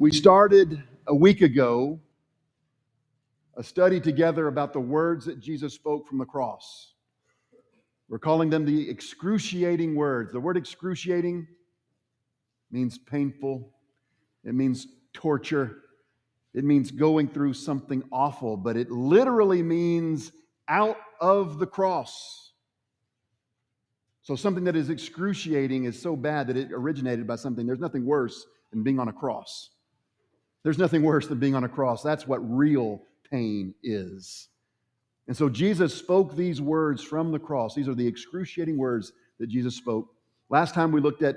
We started a week ago a study together about the words that Jesus spoke from the cross. We're calling them the excruciating words. The word excruciating means painful, it means torture, it means going through something awful, but it literally means out of the cross. So, something that is excruciating is so bad that it originated by something. There's nothing worse than being on a cross. There's nothing worse than being on a cross. That's what real pain is. And so Jesus spoke these words from the cross. These are the excruciating words that Jesus spoke. Last time we looked at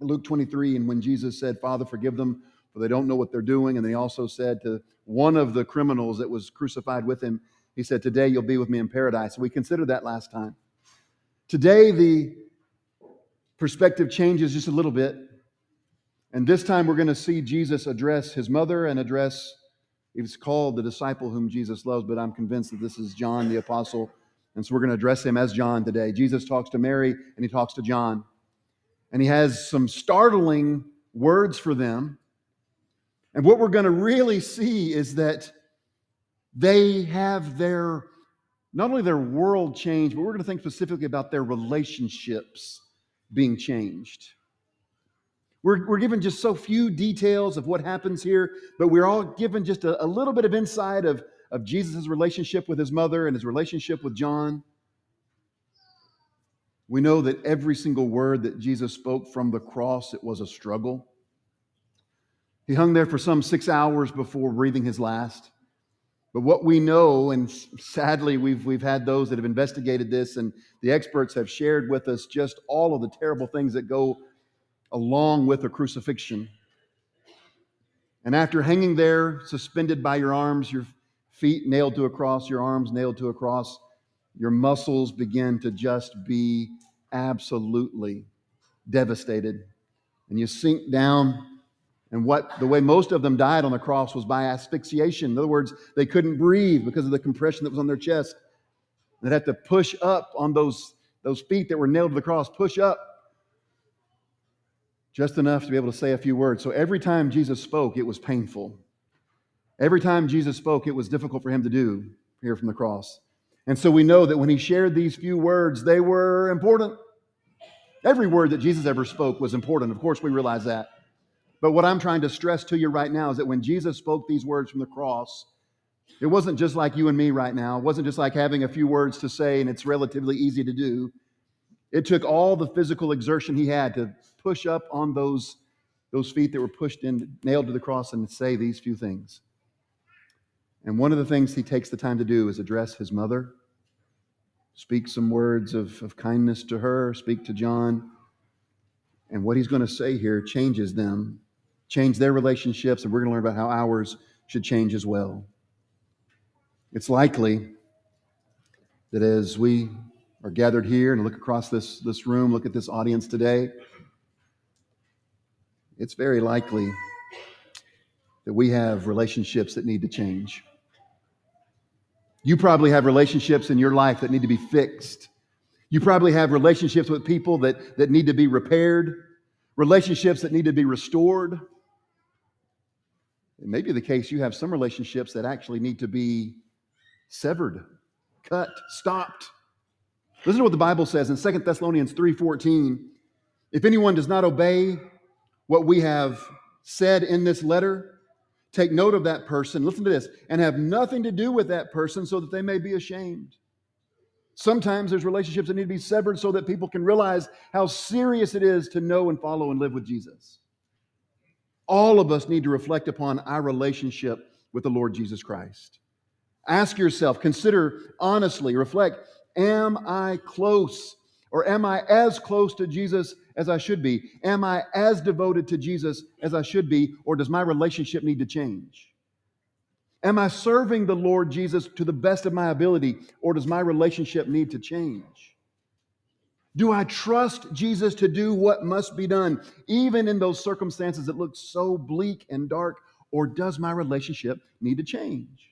Luke 23 and when Jesus said, Father, forgive them, for they don't know what they're doing. And then he also said to one of the criminals that was crucified with him, he said, Today you'll be with me in paradise. We considered that last time. Today, the perspective changes just a little bit. And this time we're going to see Jesus address his mother and address, he's called the disciple whom Jesus loves, but I'm convinced that this is John the apostle. And so we're going to address him as John today. Jesus talks to Mary and he talks to John. And he has some startling words for them. And what we're going to really see is that they have their, not only their world changed, but we're going to think specifically about their relationships being changed. We're, we're given just so few details of what happens here, but we're all given just a, a little bit of insight of, of Jesus' relationship with his mother and his relationship with John. We know that every single word that Jesus spoke from the cross, it was a struggle. He hung there for some six hours before breathing his last. But what we know, and sadly, we've, we've had those that have investigated this, and the experts have shared with us just all of the terrible things that go along with a crucifixion. And after hanging there, suspended by your arms, your feet nailed to a cross, your arms nailed to a cross, your muscles begin to just be absolutely devastated. And you sink down. And what the way most of them died on the cross was by asphyxiation. In other words, they couldn't breathe because of the compression that was on their chest. They'd have to push up on those, those feet that were nailed to the cross, push up just enough to be able to say a few words. So every time Jesus spoke, it was painful. Every time Jesus spoke, it was difficult for him to do here from the cross. And so we know that when he shared these few words, they were important. Every word that Jesus ever spoke was important. Of course, we realize that. But what I'm trying to stress to you right now is that when Jesus spoke these words from the cross, it wasn't just like you and me right now. It wasn't just like having a few words to say and it's relatively easy to do. It took all the physical exertion he had to push up on those, those feet that were pushed in, nailed to the cross, and say these few things. And one of the things he takes the time to do is address his mother, speak some words of, of kindness to her, speak to John. And what he's going to say here changes them, change their relationships, and we're going to learn about how ours should change as well. It's likely that as we are gathered here and look across this, this room, look at this audience today, it's very likely that we have relationships that need to change. You probably have relationships in your life that need to be fixed. You probably have relationships with people that, that need to be repaired, relationships that need to be restored. It may be the case you have some relationships that actually need to be severed, cut, stopped. Listen to what the Bible says in 2 Thessalonians 3:14. If anyone does not obey what we have said in this letter, take note of that person, listen to this, and have nothing to do with that person so that they may be ashamed. Sometimes there's relationships that need to be severed so that people can realize how serious it is to know and follow and live with Jesus. All of us need to reflect upon our relationship with the Lord Jesus Christ. Ask yourself, consider honestly, reflect Am I close or am I as close to Jesus as I should be? Am I as devoted to Jesus as I should be, or does my relationship need to change? Am I serving the Lord Jesus to the best of my ability, or does my relationship need to change? Do I trust Jesus to do what must be done, even in those circumstances that look so bleak and dark, or does my relationship need to change?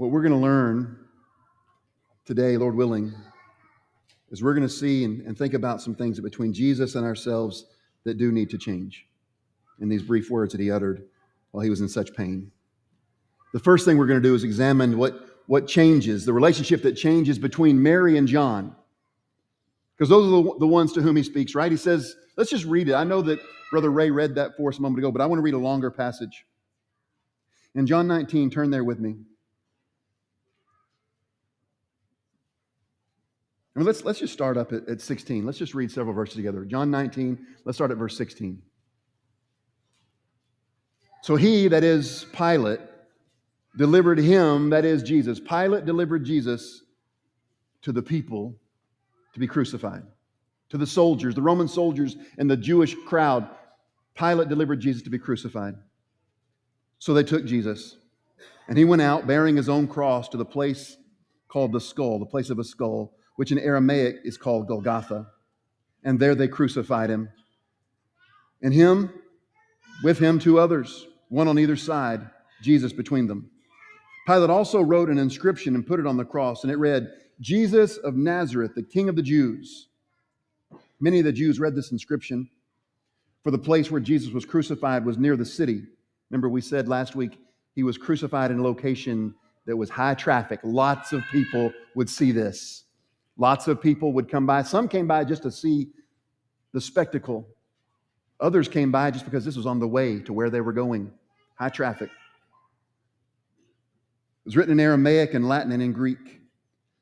What we're going to learn today, Lord willing, is we're going to see and, and think about some things between Jesus and ourselves, that do need to change in these brief words that he uttered while he was in such pain. The first thing we're going to do is examine what, what changes, the relationship that changes between Mary and John. Because those are the, the ones to whom he speaks, right? He says, let's just read it. I know that Brother Ray read that for us a moment ago, but I want to read a longer passage. In John 19, turn there with me. I mean, let's, let's just start up at, at 16. Let's just read several verses together. John 19, let's start at verse 16. So he, that is Pilate, delivered him, that is Jesus. Pilate delivered Jesus to the people to be crucified, to the soldiers, the Roman soldiers and the Jewish crowd. Pilate delivered Jesus to be crucified. So they took Jesus, and he went out bearing his own cross to the place called the skull, the place of a skull, which in Aramaic is called Golgotha. And there they crucified him. And him, with him, two others, one on either side, Jesus between them. Pilate also wrote an inscription and put it on the cross, and it read, Jesus of Nazareth, the King of the Jews. Many of the Jews read this inscription, for the place where Jesus was crucified was near the city. Remember, we said last week he was crucified in a location that was high traffic. Lots of people would see this. Lots of people would come by. Some came by just to see the spectacle. Others came by just because this was on the way to where they were going. High traffic. It was written in Aramaic and Latin and in Greek.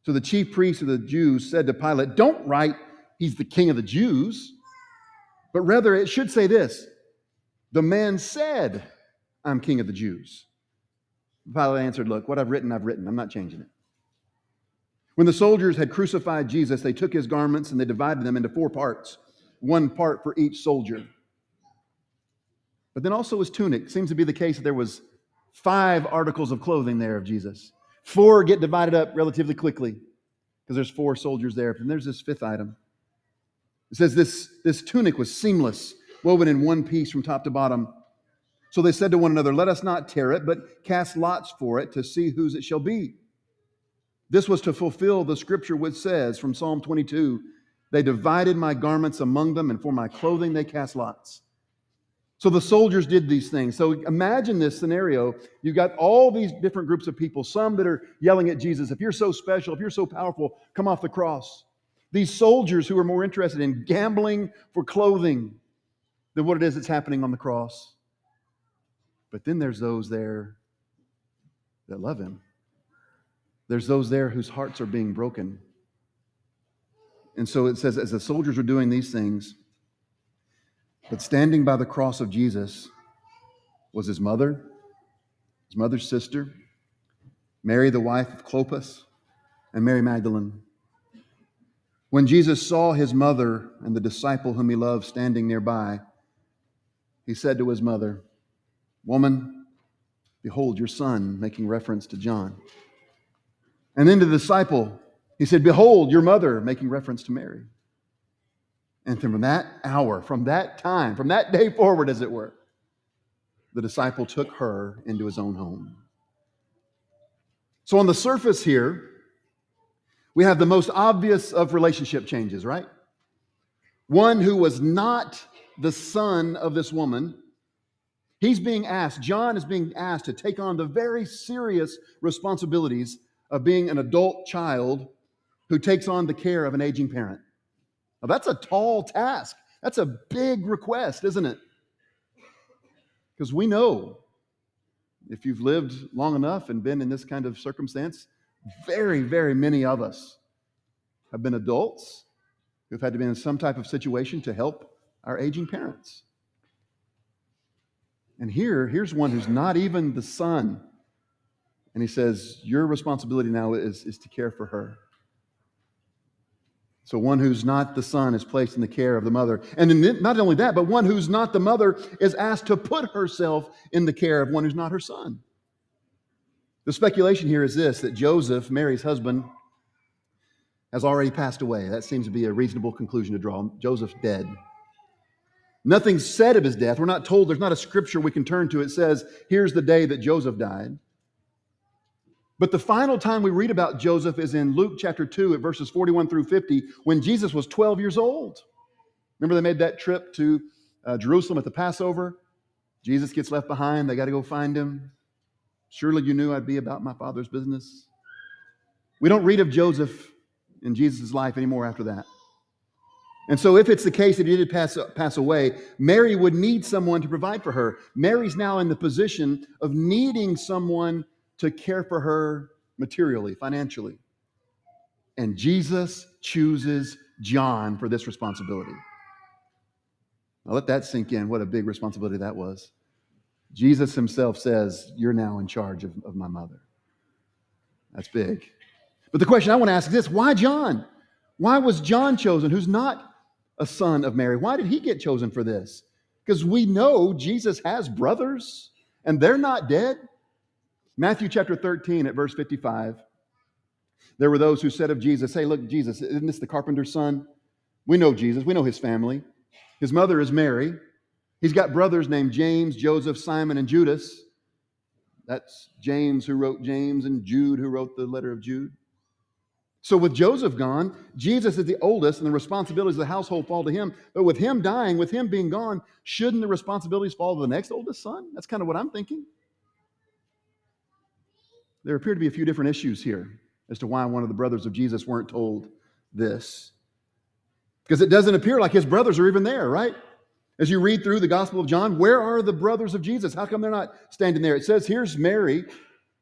So the chief priests of the Jews said to Pilate, Don't write, He's the king of the Jews, but rather it should say this The man said, I'm king of the Jews. Pilate answered, Look, what I've written, I've written. I'm not changing it. When the soldiers had crucified Jesus, they took his garments and they divided them into four parts, one part for each soldier. But then also his tunic. Seems to be the case that there was five articles of clothing there of Jesus. Four get divided up relatively quickly because there's four soldiers there. And there's this fifth item. It says this, this tunic was seamless, woven in one piece from top to bottom. So they said to one another, Let us not tear it, but cast lots for it to see whose it shall be. This was to fulfill the scripture which says from Psalm 22 They divided my garments among them, and for my clothing they cast lots. So the soldiers did these things. So imagine this scenario. You've got all these different groups of people, some that are yelling at Jesus, if you're so special, if you're so powerful, come off the cross. These soldiers who are more interested in gambling for clothing than what it is that's happening on the cross. But then there's those there that love him. There's those there whose hearts are being broken. And so it says, as the soldiers were doing these things, but standing by the cross of Jesus was his mother, his mother's sister, Mary, the wife of Clopas, and Mary Magdalene. When Jesus saw his mother and the disciple whom he loved standing nearby, he said to his mother, Woman, behold your son, making reference to John. And then to the disciple, he said, Behold your mother, making reference to Mary. And from that hour, from that time, from that day forward, as it were, the disciple took her into his own home. So, on the surface here, we have the most obvious of relationship changes, right? One who was not the son of this woman. He's being asked, John is being asked to take on the very serious responsibilities of being an adult child who takes on the care of an aging parent. Now, that's a tall task. That's a big request, isn't it? Because we know if you've lived long enough and been in this kind of circumstance, very, very many of us have been adults who've had to be in some type of situation to help our aging parents. And here, here's one who's not even the son. And he says, Your responsibility now is, is to care for her. So one who's not the son is placed in the care of the mother. And then not only that, but one who's not the mother is asked to put herself in the care of one who's not her son. The speculation here is this that Joseph, Mary's husband, has already passed away. That seems to be a reasonable conclusion to draw. Joseph's dead. Nothing's said of his death. We're not told, there's not a scripture we can turn to. It says, here's the day that Joseph died. But the final time we read about Joseph is in Luke chapter 2 at verses 41 through 50 when Jesus was 12 years old. Remember, they made that trip to uh, Jerusalem at the Passover. Jesus gets left behind. They got to go find him. Surely you knew I'd be about my father's business. We don't read of Joseph in Jesus' life anymore after that. And so, if it's the case that he did pass, pass away, Mary would need someone to provide for her. Mary's now in the position of needing someone to care for her materially, financially. And Jesus chooses John for this responsibility. Now, let that sink in. What a big responsibility that was. Jesus himself says, You're now in charge of, of my mother. That's big. But the question I want to ask is this why John? Why was John chosen, who's not a son of Mary. Why did he get chosen for this? Because we know Jesus has brothers and they're not dead. Matthew chapter 13 at verse 55. There were those who said of Jesus, Hey, look, Jesus, isn't this the carpenter's son? We know Jesus, we know his family. His mother is Mary. He's got brothers named James, Joseph, Simon, and Judas. That's James who wrote James and Jude who wrote the letter of Jude. So, with Joseph gone, Jesus is the oldest, and the responsibilities of the household fall to him. But with him dying, with him being gone, shouldn't the responsibilities fall to the next oldest son? That's kind of what I'm thinking. There appear to be a few different issues here as to why one of the brothers of Jesus weren't told this. Because it doesn't appear like his brothers are even there, right? As you read through the Gospel of John, where are the brothers of Jesus? How come they're not standing there? It says, here's Mary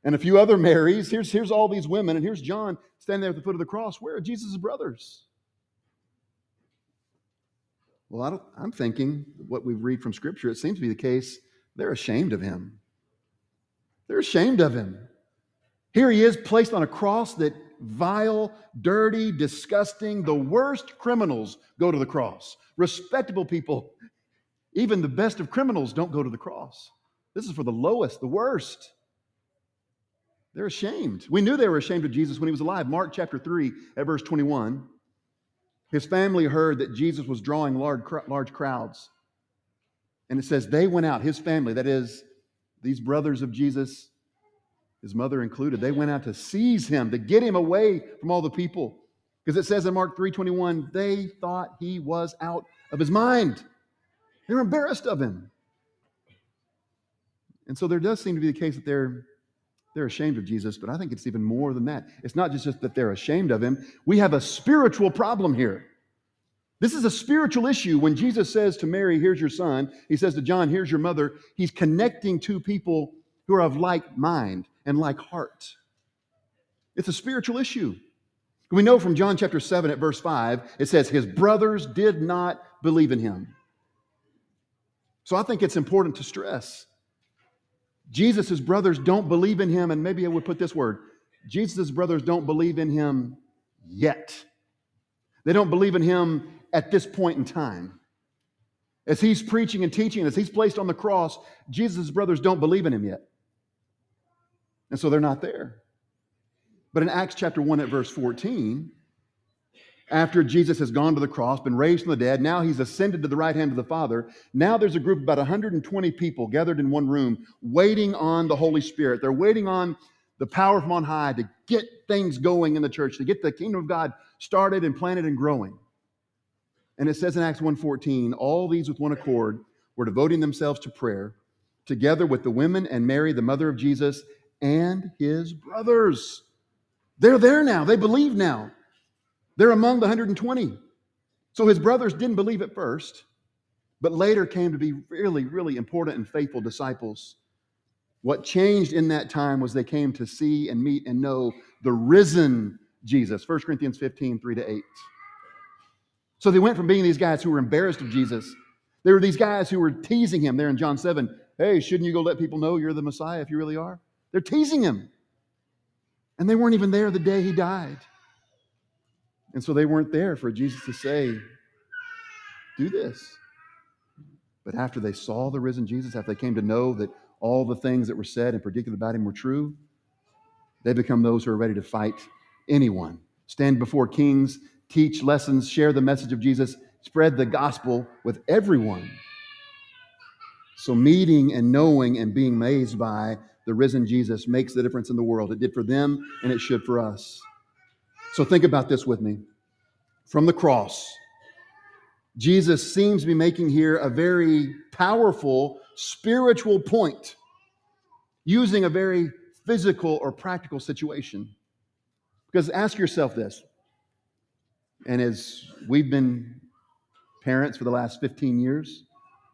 and a few other Marys. Here's, here's all these women, and here's John standing there at the foot of the cross. Where are Jesus' brothers? Well, I am thinking what we read from Scripture, it seems to be the case they're ashamed of him. They're ashamed of him. Here he is placed on a cross that vile, dirty, disgusting, the worst criminals go to the cross. Respectable people, even the best of criminals, don't go to the cross. This is for the lowest, the worst. They're ashamed. We knew they were ashamed of Jesus when he was alive. Mark chapter 3 at verse 21. His family heard that Jesus was drawing large, large crowds. And it says they went out, his family, that is, these brothers of Jesus, his mother included, they went out to seize him, to get him away from all the people. Because it says in Mark 3:21, they thought he was out of his mind. They were embarrassed of him. And so there does seem to be the case that they're they're ashamed of Jesus, but I think it's even more than that. It's not just that they're ashamed of him, we have a spiritual problem here. This is a spiritual issue. When Jesus says to Mary, Here's your son, he says to John, Here's your mother, he's connecting two people who are of like mind and like heart. It's a spiritual issue. We know from John chapter 7 at verse 5, it says, His brothers did not believe in him. So I think it's important to stress Jesus' brothers don't believe in him, and maybe I would put this word Jesus' brothers don't believe in him yet. They don't believe in him at this point in time. As he's preaching and teaching, as he's placed on the cross, Jesus' brothers don't believe in him yet. And so they're not there. But in Acts chapter 1 at verse 14, after Jesus has gone to the cross, been raised from the dead, now he's ascended to the right hand of the Father. Now there's a group of about 120 people gathered in one room waiting on the Holy Spirit. They're waiting on the power from on high to get things going in the church, to get the kingdom of God started and planted and growing. And it says in Acts 1:14, all these with one accord were devoting themselves to prayer, together with the women and Mary, the mother of Jesus, and his brothers. They're there now. They believe now. They're among the 120. So his brothers didn't believe at first, but later came to be really, really important and faithful disciples. What changed in that time was they came to see and meet and know the risen Jesus. 1 Corinthians 15, 3 to 8. So they went from being these guys who were embarrassed of Jesus. They were these guys who were teasing him there in John 7. Hey, shouldn't you go let people know you're the Messiah if you really are? They're teasing him. And they weren't even there the day he died. And so they weren't there for Jesus to say, Do this. But after they saw the risen Jesus, after they came to know that all the things that were said and predicted about him were true, they become those who are ready to fight anyone, stand before kings, teach lessons, share the message of Jesus, spread the gospel with everyone. So, meeting and knowing and being amazed by the risen Jesus makes the difference in the world. It did for them, and it should for us. So think about this with me. From the cross, Jesus seems to be making here a very powerful spiritual point using a very physical or practical situation. Because ask yourself this, and as we've been parents for the last 15 years,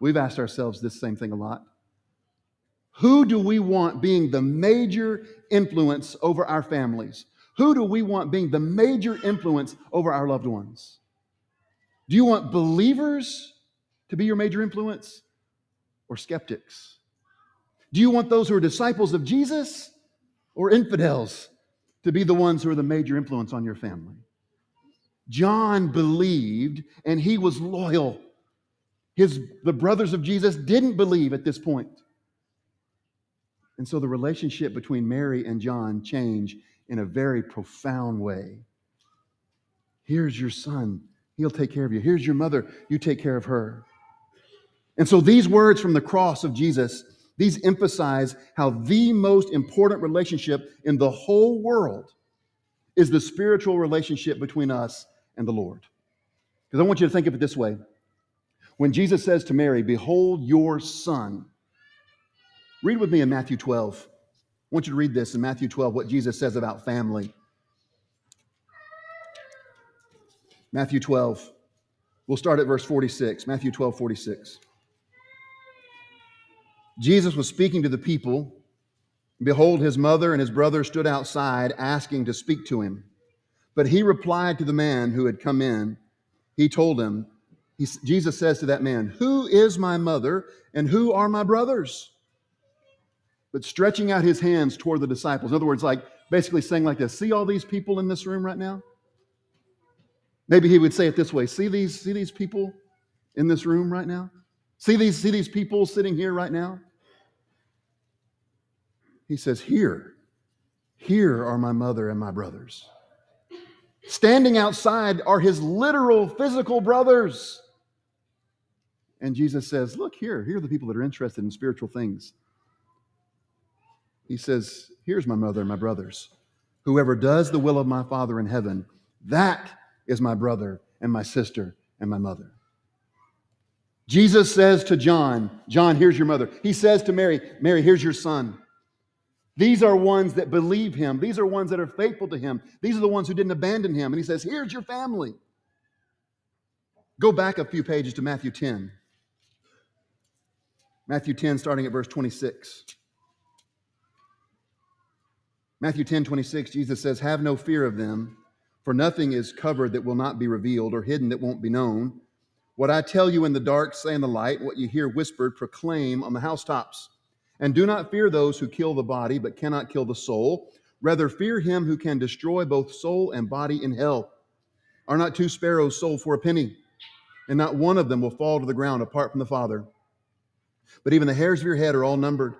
we've asked ourselves this same thing a lot. Who do we want being the major influence over our families? Who do we want being the major influence over our loved ones? Do you want believers to be your major influence or skeptics? Do you want those who are disciples of Jesus or infidels to be the ones who are the major influence on your family? John believed and he was loyal. His, the brothers of Jesus didn't believe at this point. And so the relationship between Mary and John changed in a very profound way. Here's your son, he'll take care of you. Here's your mother, you take care of her. And so these words from the cross of Jesus, these emphasize how the most important relationship in the whole world is the spiritual relationship between us and the Lord. Because I want you to think of it this way. When Jesus says to Mary, Behold your son, read with me in Matthew 12. I want you to read this in Matthew 12, what Jesus says about family. Matthew 12. We'll start at verse 46. Matthew 12, 46. Jesus was speaking to the people. Behold, his mother and his brother stood outside asking to speak to him. But he replied to the man who had come in. He told him, he, Jesus says to that man, Who is my mother and who are my brothers? But stretching out his hands toward the disciples. In other words, like basically saying like this See all these people in this room right now? Maybe he would say it this way See these, see these people in this room right now? See these, see these people sitting here right now? He says, Here, here are my mother and my brothers. Standing outside are his literal physical brothers. And Jesus says, Look here, here are the people that are interested in spiritual things. He says, Here's my mother and my brothers. Whoever does the will of my Father in heaven, that is my brother and my sister and my mother. Jesus says to John, John, here's your mother. He says to Mary, Mary, here's your son. These are ones that believe him. These are ones that are faithful to him. These are the ones who didn't abandon him. And he says, Here's your family. Go back a few pages to Matthew 10. Matthew 10, starting at verse 26. Matthew 10, 26, Jesus says, Have no fear of them, for nothing is covered that will not be revealed, or hidden that won't be known. What I tell you in the dark, say in the light. What you hear whispered, proclaim on the housetops. And do not fear those who kill the body, but cannot kill the soul. Rather, fear him who can destroy both soul and body in hell. Are not two sparrows sold for a penny? And not one of them will fall to the ground apart from the Father. But even the hairs of your head are all numbered.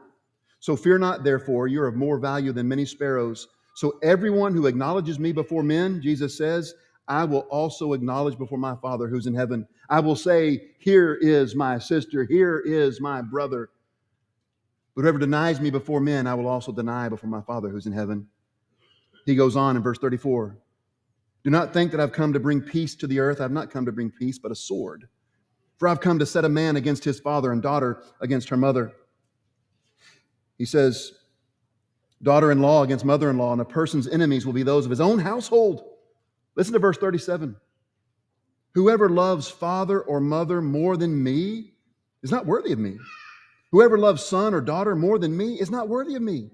So fear not, therefore, you are of more value than many sparrows. So everyone who acknowledges me before men, Jesus says, I will also acknowledge before my Father who's in heaven. I will say, Here is my sister, here is my brother. But whoever denies me before men, I will also deny before my Father who's in heaven. He goes on in verse 34 Do not think that I've come to bring peace to the earth. I've not come to bring peace, but a sword. For I've come to set a man against his father and daughter against her mother. He says, Daughter in law against mother in law, and a person's enemies will be those of his own household. Listen to verse 37. Whoever loves father or mother more than me is not worthy of me. Whoever loves son or daughter more than me is not worthy of me.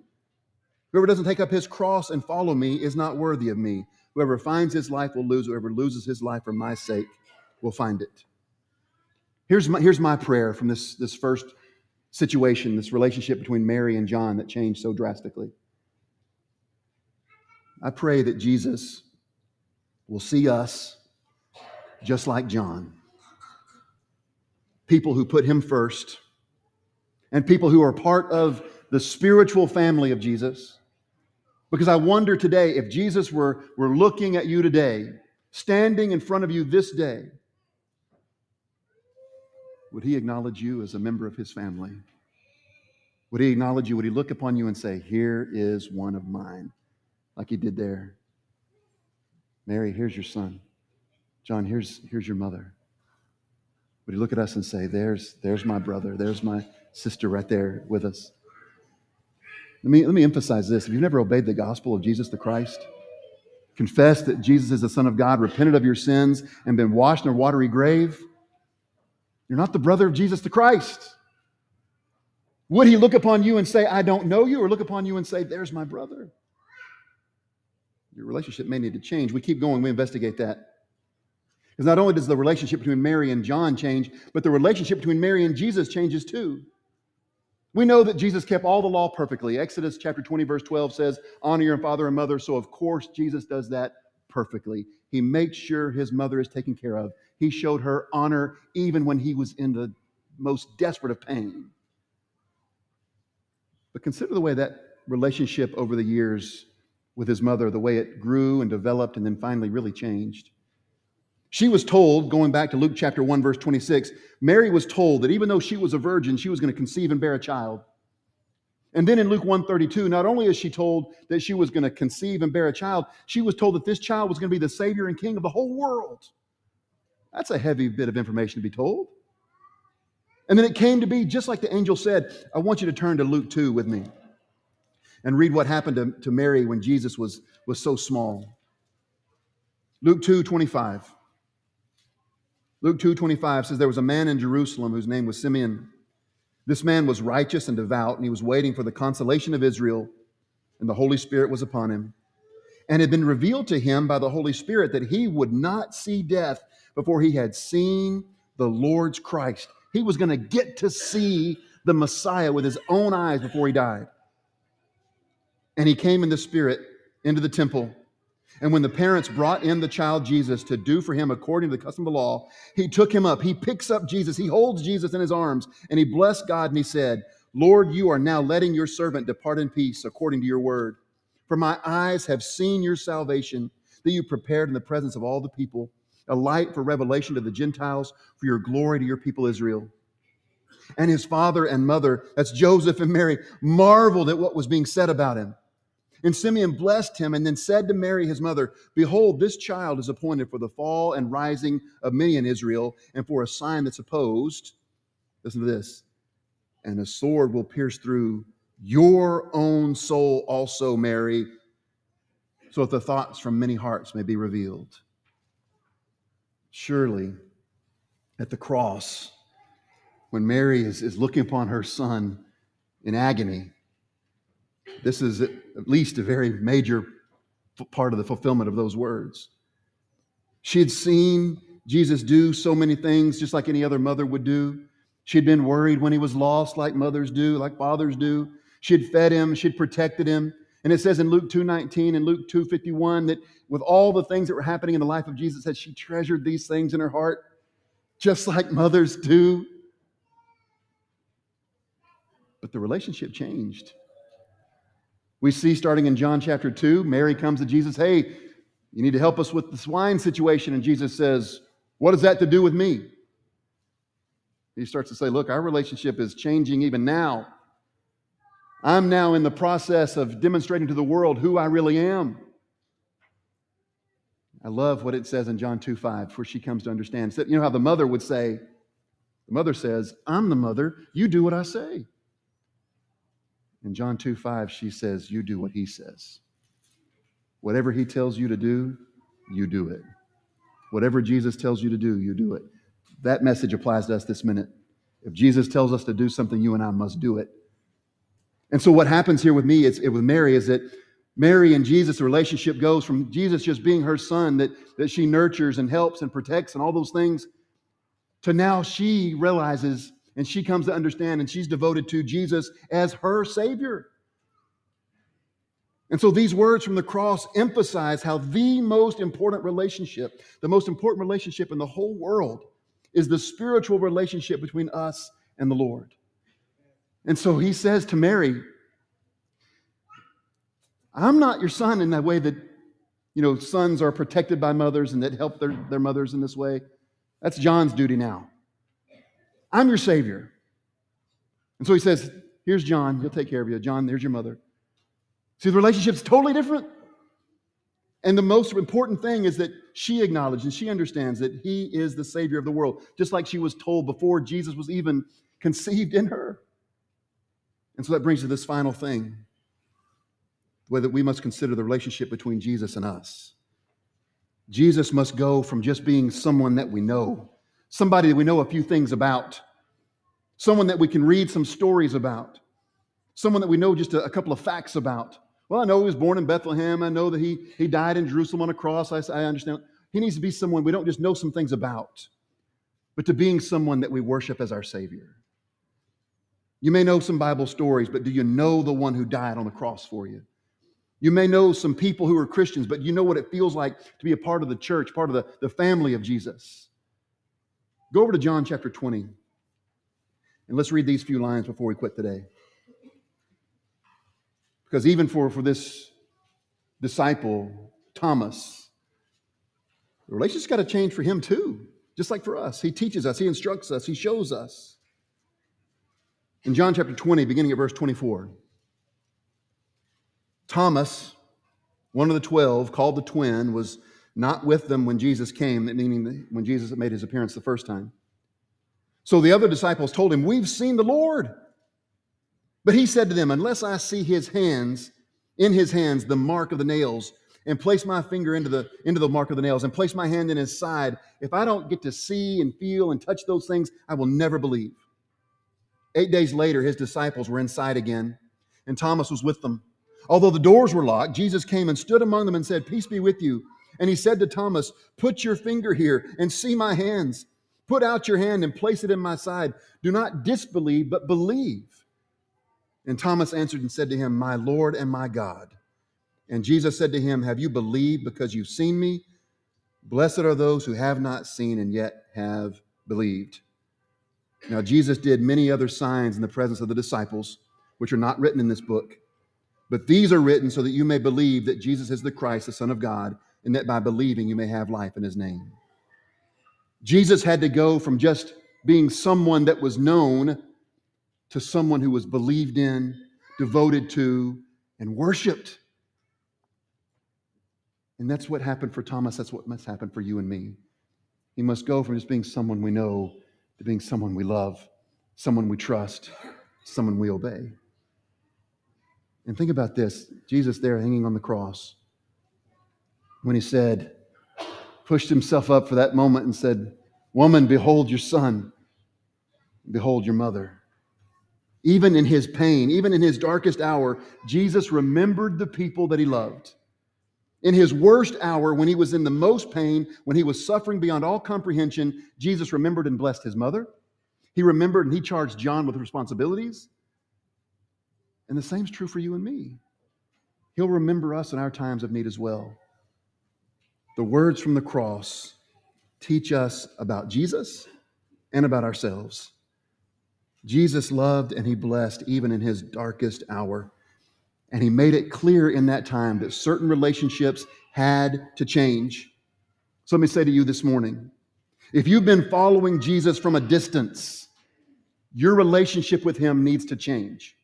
Whoever doesn't take up his cross and follow me is not worthy of me. Whoever finds his life will lose. Whoever loses his life for my sake will find it. Here's my, here's my prayer from this, this first situation, this relationship between Mary and John that changed so drastically. I pray that Jesus will see us just like John people who put him first and people who are part of the spiritual family of Jesus. Because I wonder today if Jesus were, were looking at you today, standing in front of you this day, would he acknowledge you as a member of his family? Would he acknowledge you? Would he look upon you and say, Here is one of mine, like he did there? Mary, here's your son. John, here's, here's your mother. Would he look at us and say, There's, there's my brother, there's my sister right there with us? Let me, let me emphasize this. If you've never obeyed the gospel of Jesus the Christ, confessed that Jesus is the Son of God, repented of your sins, and been washed in a watery grave, you're not the brother of Jesus the Christ. Would he look upon you and say, I don't know you, or look upon you and say, There's my brother? Your relationship may need to change. We keep going, we investigate that. Because not only does the relationship between Mary and John change, but the relationship between Mary and Jesus changes too. We know that Jesus kept all the law perfectly. Exodus chapter 20, verse 12 says, Honor your father and mother. So, of course, Jesus does that perfectly. He makes sure his mother is taken care of. He showed her honor even when he was in the most desperate of pain. But consider the way that relationship over the years with his mother, the way it grew and developed and then finally really changed. She was told, going back to Luke chapter 1, verse 26, Mary was told that even though she was a virgin, she was going to conceive and bear a child. And then in Luke 132, not only is she told that she was going to conceive and bear a child, she was told that this child was going to be the Savior and King of the whole world. That's a heavy bit of information to be told. And then it came to be just like the angel said. I want you to turn to Luke 2 with me and read what happened to, to Mary when Jesus was, was so small. Luke 2 25. Luke 2 25 says, There was a man in Jerusalem whose name was Simeon. This man was righteous and devout, and he was waiting for the consolation of Israel, and the Holy Spirit was upon him. And it had been revealed to him by the Holy Spirit that he would not see death before he had seen the Lord's Christ. He was going to get to see the Messiah with his own eyes before he died. And he came in the Spirit into the temple. And when the parents brought in the child Jesus to do for him according to the custom of the law, he took him up. He picks up Jesus. He holds Jesus in his arms and he blessed God and he said, Lord, you are now letting your servant depart in peace according to your word. For my eyes have seen your salvation that you prepared in the presence of all the people, a light for revelation to the Gentiles, for your glory to your people Israel. And his father and mother, that's Joseph and Mary, marveled at what was being said about him. And Simeon blessed him and then said to Mary, his mother, Behold, this child is appointed for the fall and rising of many in Israel, and for a sign that's opposed. Listen to this. And a sword will pierce through your own soul also, Mary, so that the thoughts from many hearts may be revealed. Surely, at the cross, when Mary is, is looking upon her son in agony, this is at least a very major part of the fulfillment of those words. She had seen Jesus do so many things just like any other mother would do. She had been worried when he was lost, like mothers do, like fathers do. She had fed him, she had protected him. And it says in Luke 2:19 and Luke 2:51 that with all the things that were happening in the life of Jesus, that she treasured these things in her heart, just like mothers do. But the relationship changed. We see starting in John chapter 2, Mary comes to Jesus, Hey, you need to help us with this wine situation. And Jesus says, What does that to do with me? He starts to say, Look, our relationship is changing even now. I'm now in the process of demonstrating to the world who I really am. I love what it says in John 2 5, where she comes to understand. You know how the mother would say, The mother says, I'm the mother, you do what I say. In John 2 5, she says, You do what he says. Whatever he tells you to do, you do it. Whatever Jesus tells you to do, you do it. That message applies to us this minute. If Jesus tells us to do something, you and I must do it. And so, what happens here with me, it's, it, with Mary, is that Mary and Jesus, relationship goes from Jesus just being her son that, that she nurtures and helps and protects and all those things, to now she realizes and she comes to understand and she's devoted to Jesus as her Savior. And so these words from the cross emphasize how the most important relationship, the most important relationship in the whole world, is the spiritual relationship between us and the Lord. And so he says to Mary, I'm not your son in that way that, you know, sons are protected by mothers and that help their, their mothers in this way. That's John's duty now. I'm your Savior. And so he says, Here's John. He'll take care of you. John, there's your mother. See, the relationship's totally different. And the most important thing is that she acknowledges and she understands that he is the Savior of the world, just like she was told before Jesus was even conceived in her. And so that brings to this final thing that we must consider the relationship between Jesus and us. Jesus must go from just being someone that we know, somebody that we know a few things about, someone that we can read some stories about, someone that we know just a, a couple of facts about. Well, I know he was born in Bethlehem. I know that he, he died in Jerusalem on a cross. I, I understand. He needs to be someone we don't just know some things about, but to being someone that we worship as our Savior. You may know some Bible stories, but do you know the one who died on the cross for you? You may know some people who are Christians, but you know what it feels like to be a part of the church, part of the, the family of Jesus. Go over to John chapter 20, and let's read these few lines before we quit today. Because even for, for this disciple, Thomas, the relationship's got to change for him too, just like for us. He teaches us, he instructs us, he shows us. In John chapter 20, beginning at verse 24, Thomas, one of the twelve, called the twin, was not with them when Jesus came, meaning when Jesus made his appearance the first time. So the other disciples told him, We've seen the Lord. But he said to them, Unless I see his hands, in his hands, the mark of the nails, and place my finger into the, into the mark of the nails, and place my hand in his side, if I don't get to see and feel and touch those things, I will never believe. Eight days later, his disciples were inside again, and Thomas was with them. Although the doors were locked, Jesus came and stood among them and said, Peace be with you. And he said to Thomas, Put your finger here and see my hands. Put out your hand and place it in my side. Do not disbelieve, but believe. And Thomas answered and said to him, My Lord and my God. And Jesus said to him, Have you believed because you've seen me? Blessed are those who have not seen and yet have believed. Now, Jesus did many other signs in the presence of the disciples, which are not written in this book. But these are written so that you may believe that Jesus is the Christ, the Son of God, and that by believing you may have life in his name. Jesus had to go from just being someone that was known to someone who was believed in, devoted to, and worshiped. And that's what happened for Thomas. That's what must happen for you and me. He must go from just being someone we know to being someone we love, someone we trust, someone we obey. And think about this Jesus there hanging on the cross, when he said, pushed himself up for that moment and said, Woman, behold your son, behold your mother. Even in his pain, even in his darkest hour, Jesus remembered the people that he loved. In his worst hour, when he was in the most pain, when he was suffering beyond all comprehension, Jesus remembered and blessed his mother. He remembered and he charged John with responsibilities. And the same is true for you and me. He'll remember us in our times of need as well. The words from the cross teach us about Jesus and about ourselves. Jesus loved and he blessed even in his darkest hour. And he made it clear in that time that certain relationships had to change. So let me say to you this morning if you've been following Jesus from a distance, your relationship with him needs to change.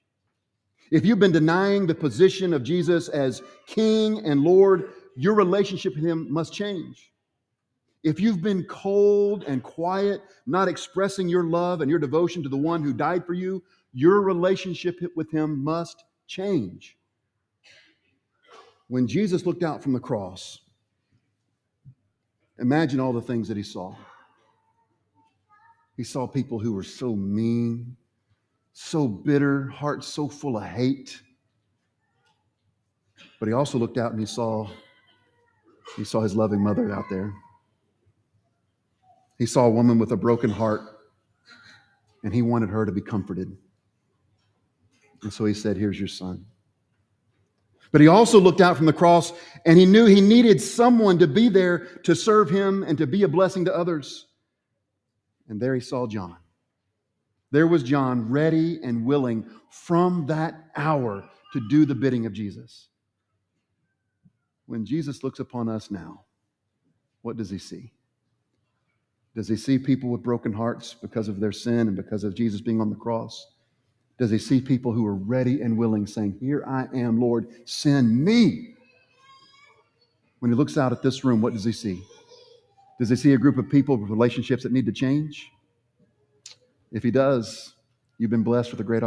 If you've been denying the position of Jesus as King and Lord, your relationship with him must change. If you've been cold and quiet, not expressing your love and your devotion to the one who died for you, your relationship with him must change. When Jesus looked out from the cross, imagine all the things that he saw. He saw people who were so mean, so bitter, hearts so full of hate. But he also looked out and he saw he saw his loving mother out there. He saw a woman with a broken heart, and he wanted her to be comforted. And so he said, Here's your son. But he also looked out from the cross and he knew he needed someone to be there to serve him and to be a blessing to others. And there he saw John. There was John ready and willing from that hour to do the bidding of Jesus. When Jesus looks upon us now, what does he see? Does he see people with broken hearts because of their sin and because of Jesus being on the cross? Does he see people who are ready and willing saying, Here I am, Lord, send me? when he looks out at this room, what does he see? Does he see a group of people with relationships that need to change? If he does, you've been blessed with a great